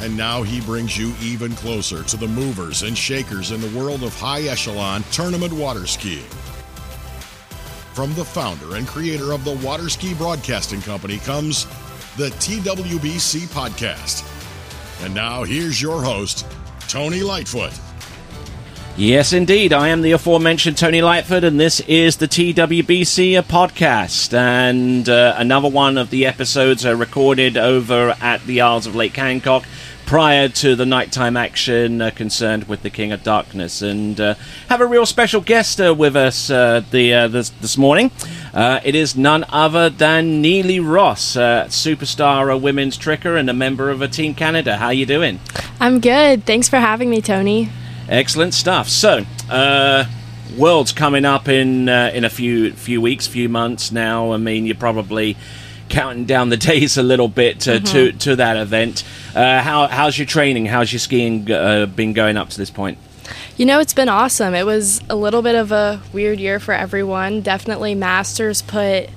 And now he brings you even closer to the movers and shakers in the world of high echelon tournament water skiing. From the founder and creator of the Water Ski Broadcasting Company comes the TWBC Podcast. And now here's your host, Tony Lightfoot. Yes, indeed. I am the aforementioned Tony Lightfoot, and this is the TWBC podcast. And uh, another one of the episodes are recorded over at the Isles of Lake Hancock prior to the nighttime action uh, concerned with the King of Darkness, and uh, have a real special guest uh, with us uh, the uh, this, this morning. Uh, it is none other than Neilly Ross, superstar of women's tricker and a member of a Team Canada. How you doing? I'm good. Thanks for having me, Tony. Excellent stuff. So, World's coming up in in a few few weeks, few months now. I mean, you're probably counting down the days a little bit uh, mm-hmm. to to that event. Uh, how how's your training? How's your skiing uh, been going up to this point? You know, it's been awesome. It was a little bit of a weird year for everyone. Definitely, Masters put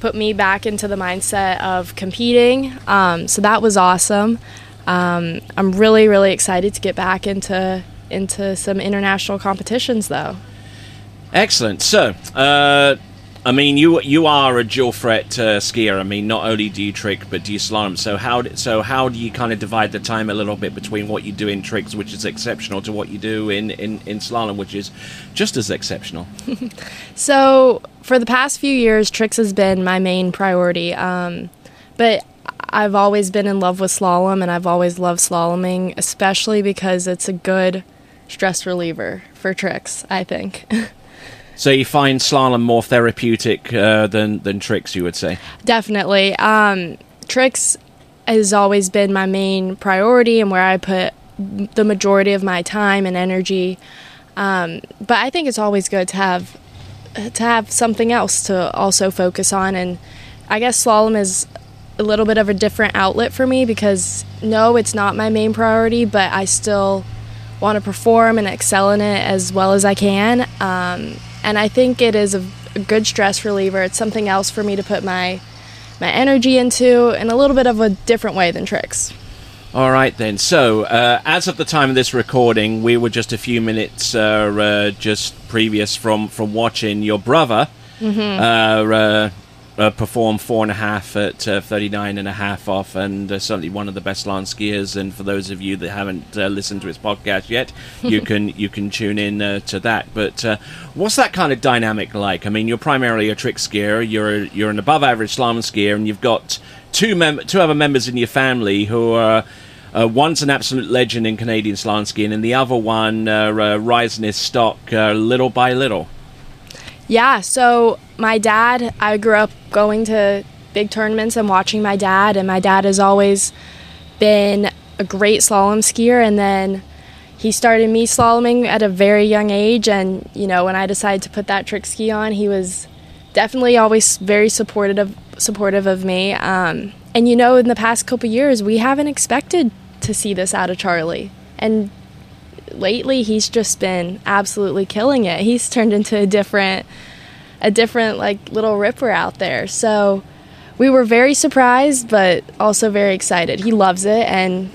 put me back into the mindset of competing. Um, so that was awesome. Um, I'm really really excited to get back into into some international competitions though. Excellent. So, uh, I mean, you you are a dual threat uh, skier. I mean, not only do you trick, but do you slalom. So how so how do you kind of divide the time a little bit between what you do in tricks, which is exceptional, to what you do in in, in slalom, which is just as exceptional? so for the past few years, tricks has been my main priority. Um, but I've always been in love with slalom, and I've always loved slaloming, especially because it's a good stress reliever for tricks. I think. So you find slalom more therapeutic uh, than than tricks, you would say? Definitely. Um, tricks has always been my main priority and where I put the majority of my time and energy. Um, but I think it's always good to have to have something else to also focus on, and I guess slalom is a little bit of a different outlet for me because no, it's not my main priority, but I still want to perform and excel in it as well as I can. Um, and I think it is a, a good stress reliever. It's something else for me to put my my energy into in a little bit of a different way than tricks. All right then. So, uh, as of the time of this recording, we were just a few minutes uh, uh, just previous from from watching your brother mm-hmm. Uh, uh, uh, perform four and a half at uh, 39 and a half off, and uh, certainly one of the best lawn skiers. And for those of you that haven't uh, listened to his podcast yet, you can you can tune in uh, to that. But uh, what's that kind of dynamic like? I mean, you're primarily a trick skier. You're you're an above average slalom skier, and you've got two mem- two other members in your family who are. one's an absolute legend in Canadian slalom skiing, and the other one rising his stock little by little. Yeah, so my dad, I grew up going to big tournaments and watching my dad, and my dad has always been a great slalom skier. And then he started me slaloming at a very young age. And, you know, when I decided to put that trick ski on, he was definitely always very supportive of, supportive of me. Um, and, you know, in the past couple years, we haven't expected to see this out of Charlie. And lately he's just been absolutely killing it. He's turned into a different a different like little ripper out there. So we were very surprised but also very excited. He loves it and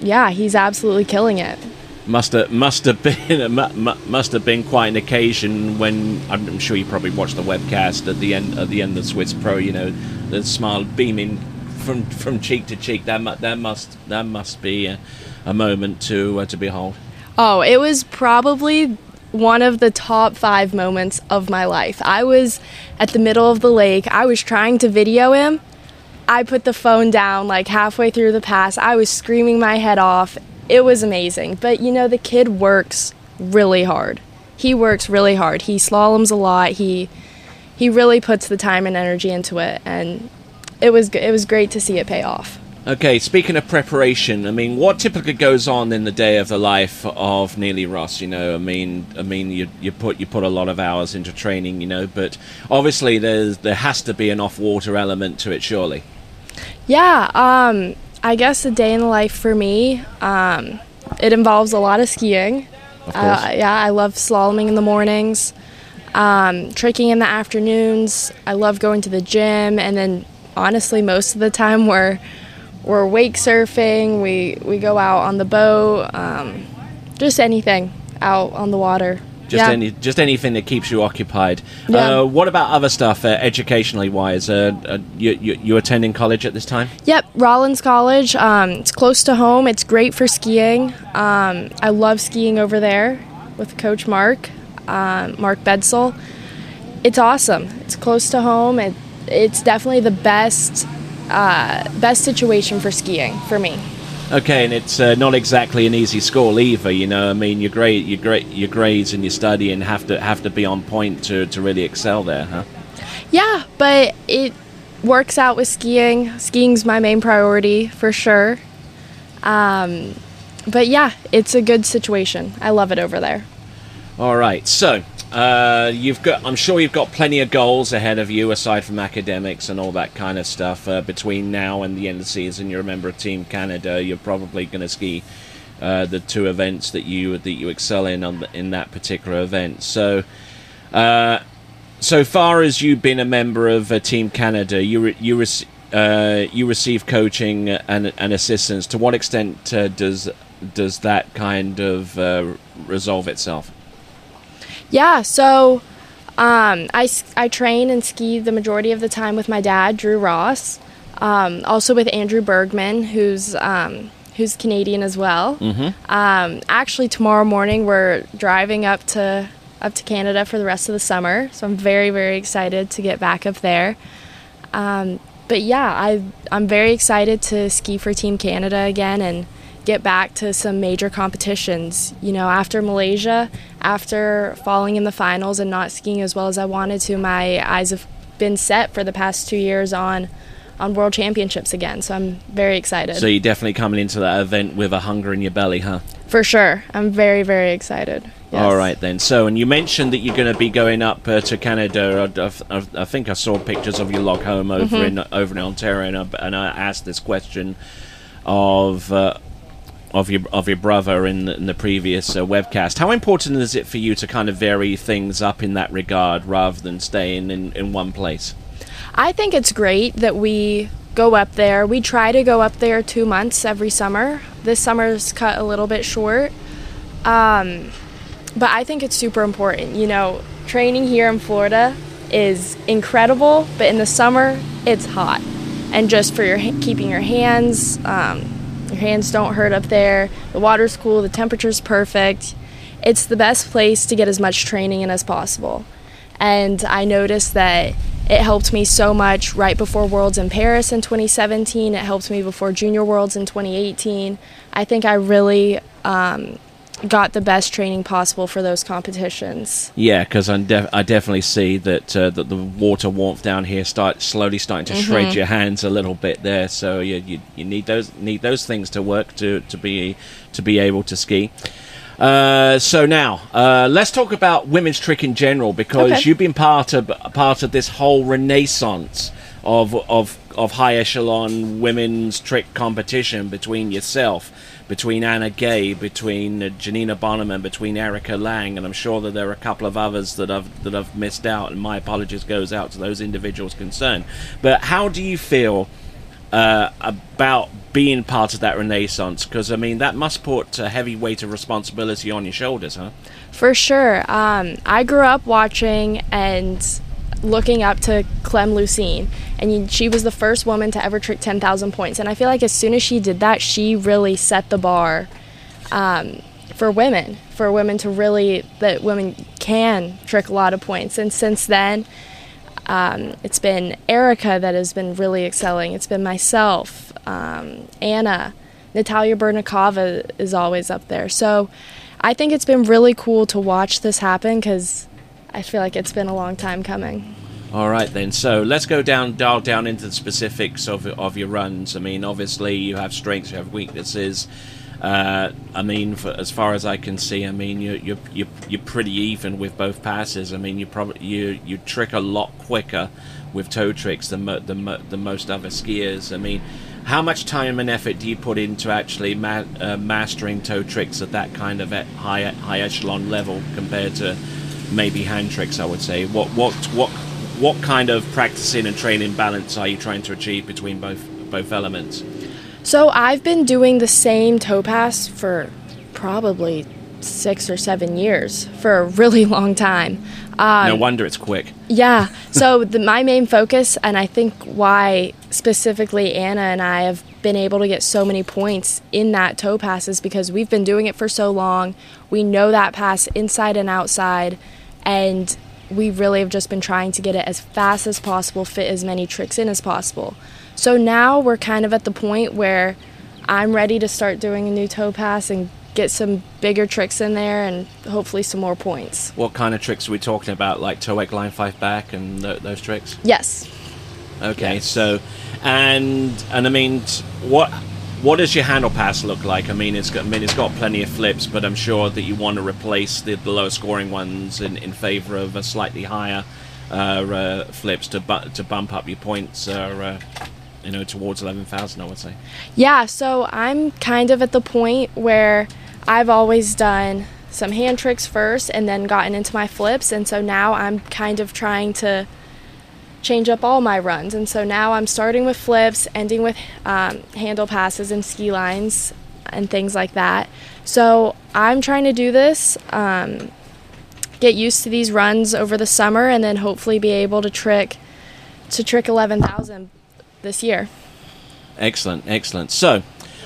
yeah, he's absolutely killing it. Must have must have been must have been quite an occasion when I'm sure you probably watched the webcast at the end at the end of Swiss Pro. You know, the smile beaming from from cheek to cheek. That that must that must be a, a moment to uh, to behold. Oh, it was probably one of the top five moments of my life. I was at the middle of the lake. I was trying to video him. I put the phone down like halfway through the pass. I was screaming my head off. It was amazing. But you know, the kid works really hard. He works really hard. He slaloms a lot. He he really puts the time and energy into it and it was it was great to see it pay off. Okay, speaking of preparation, I mean, what typically goes on in the day of the life of Neilly Ross? You know, I mean, I mean, you you put you put a lot of hours into training, you know, but obviously there's there has to be an off water element to it, surely. Yeah, um, I guess a day in the life for me, um, it involves a lot of skiing. Of. Uh, yeah, I love slaloming in the mornings, um, tricking in the afternoons. I love going to the gym, and then honestly, most of the time we're we're wake surfing. We we go out on the boat, um, just anything out on the water. Just yeah. any, just anything that keeps you occupied. Yeah. Uh, what about other stuff, uh, educationally wise? Uh, uh, you, you you attending college at this time? Yep, Rollins College. Um, it's close to home. It's great for skiing. Um, I love skiing over there with Coach Mark, um, Mark Bedsel. It's awesome. It's close to home. It, it's definitely the best uh, best situation for skiing for me. Okay, and it's uh, not exactly an easy school either. You know, I mean, your grade, your grade, your grades and your studying have to have to be on point to, to really excel there, huh? Yeah, but it works out with skiing. Skiing's my main priority for sure. Um, but yeah, it's a good situation. I love it over there. All right, so uh, you've got. I'm sure you've got plenty of goals ahead of you aside from academics and all that kind of stuff. Uh, between now and the end of the season, you're a member of Team Canada. You're probably going to ski uh, the two events that you that you excel in on the, in that particular event. So. Uh, so far as you've been a member of uh, Team Canada, you re- you you receive coaching and, and assistance. To what extent does does that kind of resolve itself? Yeah, so um, I, I train and ski the majority of the time with my dad, Drew Ross. Um, also with Andrew Bergman, who's um, who's Canadian as well. Mm-hmm. Um, actually, tomorrow morning we're driving up to up to Canada for the rest of the summer, so I'm very very excited to get back up there. Um, but yeah, I I'm very excited to ski for Team Canada again and get back to some major competitions. You know, after Malaysia, after falling in the finals and not skiing as well as I wanted to, my eyes have been set for the past two years on on world championships again. So I'm very excited. So you're definitely coming into that event with a hunger in your belly, huh? for sure, I'm very very excited. Yes. All right then. So, and you mentioned that you're going to be going up uh, to Canada. I, I, I think I saw pictures of your log home over Mm-hmm. in over in Ontario, and I, and I asked this question of. Uh, of your of your brother in the, in the previous uh, webcast. How important is it for you to kind of vary things up in that regard rather than staying in, in one place? I think it's great that we go up there. We try to go up there two months every summer. This summer's cut a little bit short. Um, but I think it's super important. You know, training here in Florida is incredible, but in the summer, it's hot. And just for your keeping your hands, um, your hands don't hurt up there. The water's cool, the temperature's perfect. It's the best place to get as much training in as possible. And I noticed that it helped me so much right before Worlds in Paris in 2017. It helped me before Junior Worlds in 2018. I think I really um, got the best training possible for those competitions. Yeah, because def- I definitely see that uh, that the water warmth down here start slowly starting to Mm-hmm. shred your hands a little bit there. So you, you you need those need those things to work to to be to be able to ski. Uh, so now uh, let's talk about women's trick in general because Okay. you've been part of part of this whole renaissance of of of high echelon women's trick competition between yourself, between Anna Gay, between Giannina Bonnemann, and between Erika Lang, and I'm sure that there are a couple of others that I've that I've missed out, and my apologies goes out to those individuals concerned. But how do you feel? uh, about being part of that renaissance because I mean that must put a heavy weight of responsibility on your shoulders, huh? For sure. Um, I grew up watching and looking up to Clem Lucine, and she was the first woman to ever trick 10,000 points. And I feel like as soon as she did that, she really set the bar um, for women, for women to really, that women can trick a lot of points. And since then, um, it's been Erika that has been really excelling. It's been myself, um, Anna, Natallia Berdnikava is always up there. So I think it's been really cool to watch this happen because I feel like it's been a long time coming. All right then. So let's go down, dial down into the specifics of of your runs. I mean, obviously you have strengths, you have weaknesses. Uh, I mean, for, as far as I can see, I mean you you you you're pretty even with both passes. I mean, you probably you you trick a lot quicker with toe tricks than mo- than, mo- than most other skiers. I mean, how much time and effort do you put into actually ma- uh, mastering toe tricks at that kind of high high echelon level compared to maybe hand tricks? I would say. What what what what kind of practicing and training balance are you trying to achieve between both both elements? So I've been doing the same toe pass for probably six or seven years for a really long time. Um, no wonder it's quick. Yeah. So the, my main focus, and I think why specifically Anna and I have been able to get so many points in that toe pass is because we've been doing it for so long. We know that pass inside and outside, and we really have just been trying to get it as fast as possible, fit as many tricks in as possible. So now we're kind of at the point where I'm ready to start doing a new toe pass and get some bigger tricks in there and hopefully some more points. What kind of tricks are we talking about? Like toe egg line five back and th- those tricks? Yes. Okay, so and and I mean, what what does your handle pass look like? I mean, it's got I mean it's got plenty of flips, but I'm sure that you want to replace the, the lower scoring ones in, in favor of a slightly higher uh, uh, flips to bu- to bump up your points. Uh, uh, you know, towards eleven thousand, I would say. Yeah, so I'm kind of at the point where I've always done some hand tricks first and then gotten into my flips, and so now I'm kind of trying to change up all my runs. And so now I'm starting with flips, ending with um, handle passes and ski lines and things like that. So I'm trying to do this, um, get used to these runs over the summer, and then hopefully be able to trick to trick 11,000 this year. Excellent, excellent. So,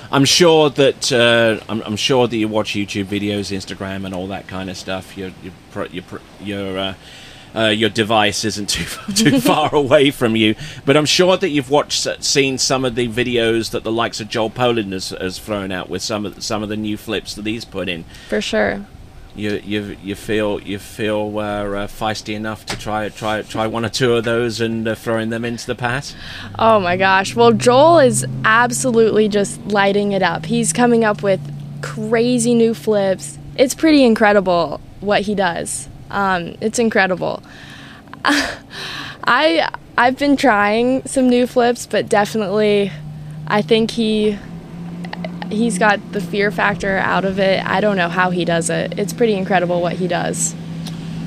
I'm sure that uh, I'm, I'm, sure that you watch YouTube videos, Instagram, and all that kind of stuff. Your your your your, uh, uh, your device isn't too too far away from you, but I'm sure that you've watched seen some of the videos that the likes of Joel Poland has, has thrown out with some of the, some of the new flips that he's put in. For sure you you you feel you feel uh, uh, feisty enough to try try try one or two of those and uh, throwing them into the pass? Oh my gosh! Well, Joel is absolutely just lighting it up. He's coming up with crazy new flips. It's pretty incredible what he does. Um, it's incredible. I I've been trying some new flips, but definitely, I think he he's got the fear factor out of it. I don't know how he does it. It's pretty incredible what he does.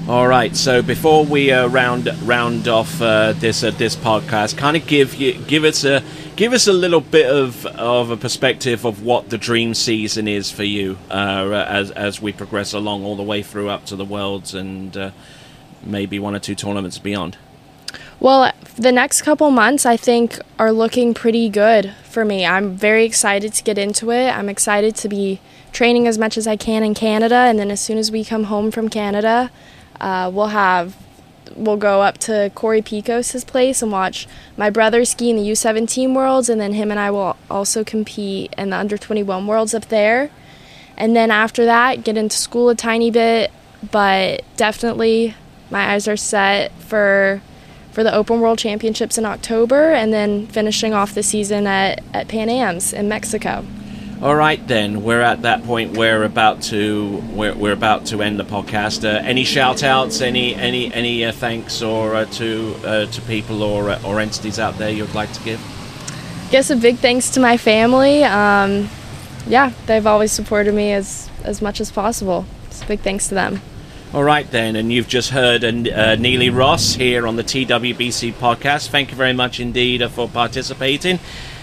All right. So before we uh, round round off uh, this uh, this podcast, kind of give you give us a give us a little bit of of a perspective of what the dream season is for you uh, as as we progress along all the way through up to the worlds and uh, maybe one or two tournaments beyond. Well, the next couple months I think are looking pretty good for me. I'm very excited to get into it. I'm excited to be training as much as I can in Canada, and then as soon as we come home from Canada, uh, we'll have we'll go up to Corey Pickos' place and watch my brother ski in the U17 Worlds, and then him and I will also compete in the Under 21 Worlds up there. And then after that, get into school a tiny bit, but definitely my eyes are set for for the Open World Championships in October and then finishing off the season at, at Pan Am's in Mexico. All right, then we're at that point. We're about to we're, we're about to end the podcast. Uh, any shout outs? Any any any uh, thanks or uh, to uh, to people or uh, or entities out there you'd like to give? Guess a big thanks to my family. Um, yeah, they've always supported me as as much as possible. It's a big thanks to them. All right, then, and you've just heard uh, Neilly Ross here on the TWBC podcast. Thank you very much indeed uh, for participating.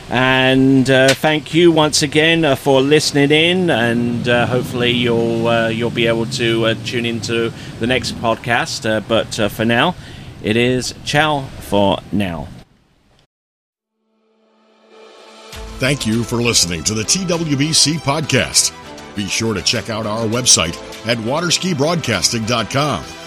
And uh, thank you once again uh, for listening in, and uh, hopefully you'll uh, you'll be able to tune into the next podcast. but for now, it is ciao for now. Thank you for listening to the TWBC podcast. Be sure to check out our website at waterskibroadcasting.com.